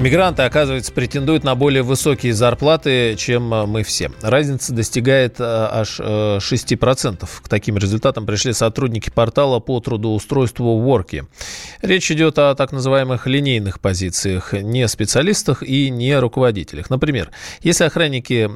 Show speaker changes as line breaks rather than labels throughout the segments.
Мигранты, оказывается, претендуют на более высокие зарплаты, чем э, мы все. Разница достигает э, аж 6%. Э, К таким результатам пришли сотрудники портала по трудоустройству Worky. Речь идет о так называемых линейных позициях, не специалистах и не руководителях. Например, если охранники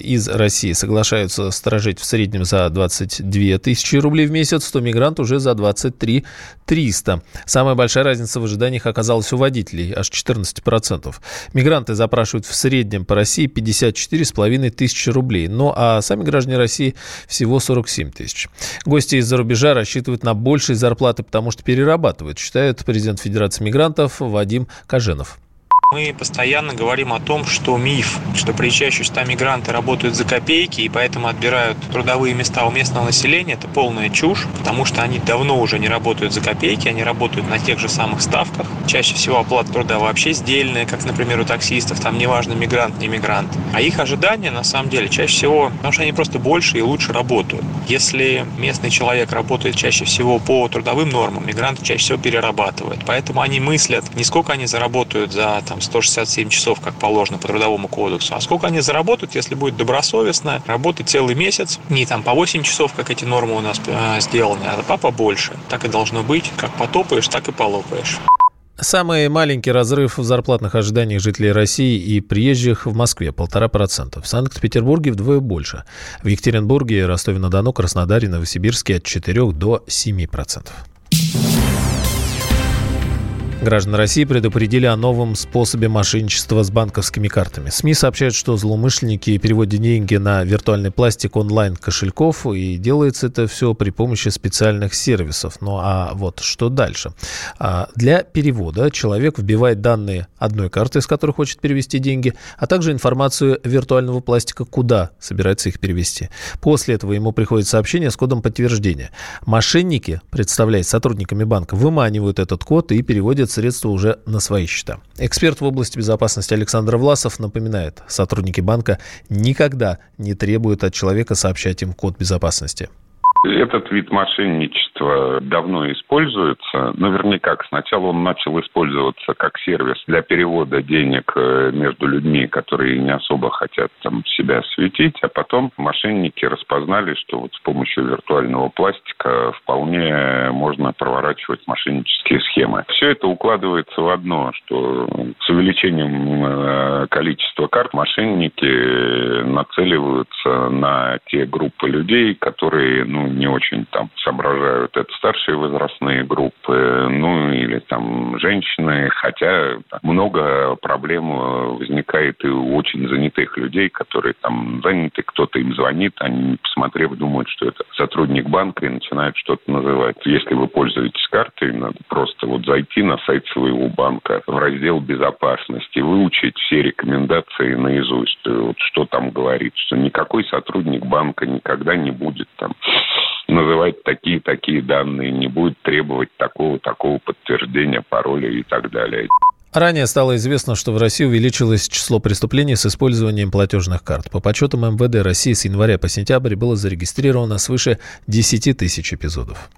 из России соглашаются сторожить в среднем за 22 тысячи рублей в месяц, то мигрант уже за 23 300. Самая большая разница в ожиданиях оказалась у водителей, аж 14%. 10%. Мигранты запрашивают в среднем по России 54,5 тысячи рублей, ну а сами граждане России всего 47 тысяч. Гости из-за рубежа рассчитывают на большие зарплаты, потому что перерабатывают, считает президент Федерации мигрантов Вадим Каженов.
Мы постоянно говорим о том, что миф, что приезжающие сюда мигранты работают за копейки и поэтому отбирают трудовые места у местного населения, это полная чушь, потому что они давно уже не работают за копейки, они работают на тех же самых ставках. Чаще всего оплата труда вообще сдельная, как, например, у таксистов, там неважно, мигрант, не мигрант. А их ожидания, на самом деле, чаще всего, потому что они просто больше и лучше работают. Если местный человек работает чаще всего по трудовым нормам, мигранты чаще всего перерабатывают. Поэтому они мыслят, не сколько они заработают за там, там 167 часов, как положено по трудовому кодексу, а сколько они заработают, если будет добросовестно работать целый месяц, не там по 8 часов, как эти нормы у нас э, сделаны, а папа больше. Так и должно быть. Как потопаешь, так и полопаешь.
Самый маленький разрыв в зарплатных ожиданиях жителей России и приезжих в Москве – полтора процента. В Санкт-Петербурге вдвое больше. В Екатеринбурге, Ростове-на-Дону, Краснодаре, Новосибирске от 4 до 7 процентов. Граждан России предупредили о новом способе мошенничества с банковскими картами. СМИ сообщают, что злоумышленники переводят деньги на виртуальный пластик онлайн-кошельков, и делается это все при помощи специальных сервисов. Ну а вот что дальше? А, для перевода человек вбивает данные одной карты, с которой хочет перевести деньги, а также информацию виртуального пластика, куда собирается их перевести. После этого ему приходит сообщение с кодом подтверждения. Мошенники, представляясь сотрудниками банка, выманивают этот код и переводят переводят средства уже на свои счета. Эксперт в области безопасности Александр Власов напоминает, сотрудники банка никогда не требуют от человека сообщать им код безопасности.
Этот вид мошенничества давно используется. Наверняка сначала он начал использоваться как сервис для перевода денег э, между людьми, которые не особо хотят там себя светить, а потом мошенники распознали, что вот с помощью виртуального пластика вполне можно проворачивать мошеннические схемы. Все это укладывается в одно, что с увеличением э, количества карт мошенники нацеливаются на те группы людей, которые ну, не очень там соображают. Это старшие возрастные группы, ну или там женщины, хотя много проблем возникает и у очень занятых людей, которые там заняты, кто-то им звонит, они, посмотрев, думают, что это сотрудник банка и начинают что-то называть. Если вы пользуетесь картой, надо просто вот зайти на сайт своего банка в раздел безопасности, выучить все рекомендации наизусть, вот что там говорит, что никакой сотрудник банка никогда не будет там называть такие-такие данные, не будет требовать такого-такого подтверждения пароля и так далее.
Ранее стало известно, что в России увеличилось число преступлений с использованием платежных карт. По подсчетам МВД России с января по сентябрь было зарегистрировано свыше 10 тысяч эпизодов.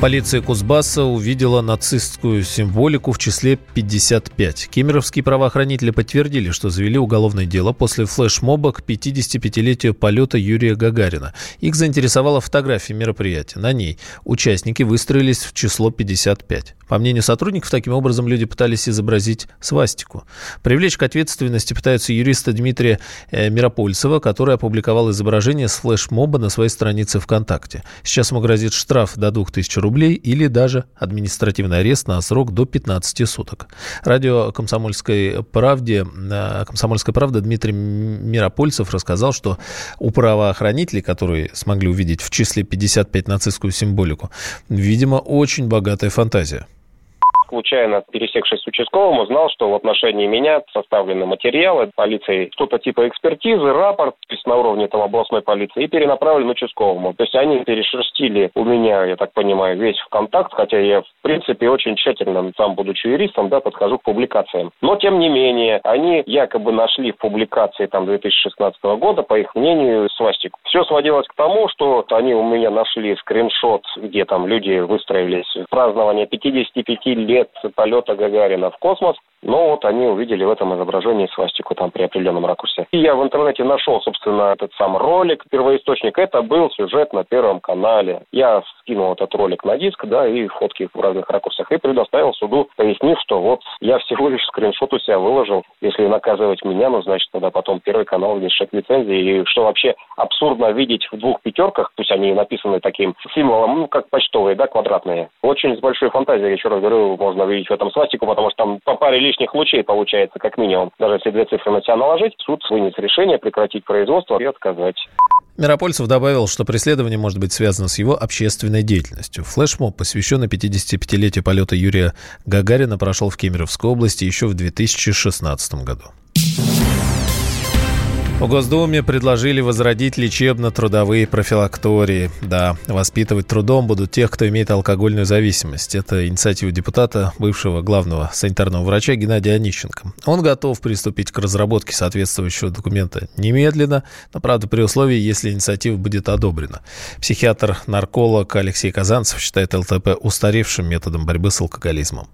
Полиция Кузбасса увидела нацистскую символику в числе 55. Кемеровские правоохранители подтвердили, что завели уголовное дело после флешмоба к 55-летию полета Юрия Гагарина. Их заинтересовала фотография мероприятия. На ней участники выстроились в число 55. По мнению сотрудников, таким образом люди пытались изобразить свастику. Привлечь к ответственности пытаются юриста Дмитрия э, Миропольцева, который опубликовал изображение с флешмоба на своей странице ВКонтакте. Сейчас ему грозит штраф до 2000 рублей рублей или даже административный арест на срок до 15 суток. Радио «Комсомольской правде», э, «Комсомольская правда» Дмитрий Миропольцев рассказал, что у правоохранителей, которые смогли увидеть в числе 55 нацистскую символику, видимо, очень богатая фантазия
случайно пересекшись с участковым, узнал, что в отношении меня составлены материалы полиции, что-то типа экспертизы, рапорт, то есть на уровне там областной полиции, и перенаправлен участковому. То есть они перешерстили у меня, я так понимаю, весь в контакт, хотя я, в принципе, очень тщательно, сам будучи юристом, да, подхожу к публикациям. Но, тем не менее, они якобы нашли в публикации там 2016 года, по их мнению, свастику. Все сводилось к тому, что они у меня нашли скриншот, где там люди выстроились в празднование 55 лет лет полета Гагарина в космос. Но вот они увидели в этом изображении свастику там при определенном ракурсе. И я в интернете нашел, собственно, этот сам ролик, первоисточник. Это был сюжет на Первом канале. Я скинул этот ролик на диск, да, и фотки в разных ракурсах, и предоставил суду, пояснив, что вот я всего лишь скриншот у себя выложил. Если наказывать меня, ну, значит, тогда потом Первый канал внесет лицензии. И что вообще абсурдно видеть в двух пятерках, пусть они написаны таким символом, ну, как почтовые, да, квадратные. Очень с большой фантазией, еще раз говорю, можно видеть в этом свастику, потому что там по паре лишних лучей получается, как минимум. Даже если две цифры на себя наложить, суд вынес решение прекратить производство и отказать.
Миропольцев добавил, что преследование может быть связано с его общественной деятельностью. Флешмоб, посвященный 55-летию полета Юрия Гагарина, прошел в Кемеровской области еще в 2016 году. В Госдуме предложили возродить лечебно-трудовые профилактории. Да, воспитывать трудом будут тех, кто имеет алкогольную зависимость. Это инициатива депутата, бывшего главного санитарного врача Геннадия Онищенко. Он готов приступить к разработке соответствующего документа немедленно, но, правда, при условии, если инициатива будет одобрена. Психиатр-нарколог Алексей Казанцев считает ЛТП устаревшим методом борьбы с алкоголизмом.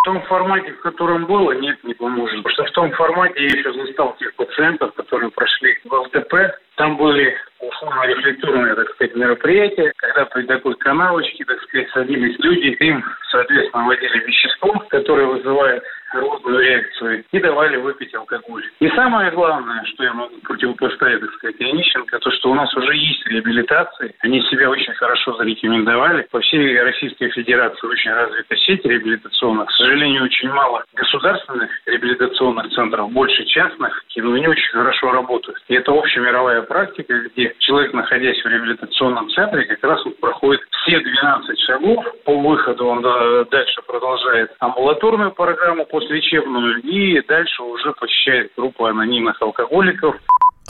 В том формате, в котором было, нет, не поможет. Потому что в том формате я еще застал тех пациентов, которые прошли в ЛТП. Там были условно-рефлекторные, так сказать, мероприятия, когда при такой канавочке, так сказать, садились люди, им, соответственно, вводили вещество, которое вызывает рвотную реакцию, и давали выпить алкоголь. И самое главное, что я могу противопоставить, так сказать, Онищенко, то, что у нас уже есть реабилитации, они себя очень хорошо зарекомендовали. По всей Российской Федерации очень развита сеть реабилитационных. К сожалению, очень мало государственных реабилитационных центров, больше частных, но они очень хорошо работают. И это общемировая практика, где человек, находясь в реабилитационном центре, как раз вот проходит все 12 шагов. По выходу он дальше продолжает амбулаторную программу по постлечебную и дальше уже посещает группу анонимных алкоголиков.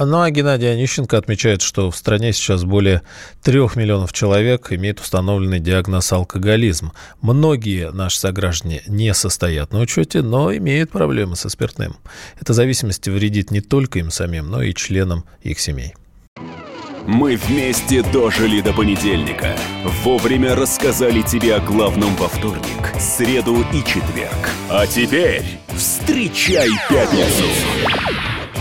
Ну а Геннадий Онищенко отмечает, что в стране сейчас более трех миллионов человек имеют установленный диагноз алкоголизм. Многие наши сограждане не состоят на учете, но имеют проблемы со спиртным. Эта зависимость вредит не только им самим, но и членам их семей.
Мы вместе дожили до понедельника. Вовремя рассказали тебе о главном во вторник, среду и четверг. А теперь встречай пятницу!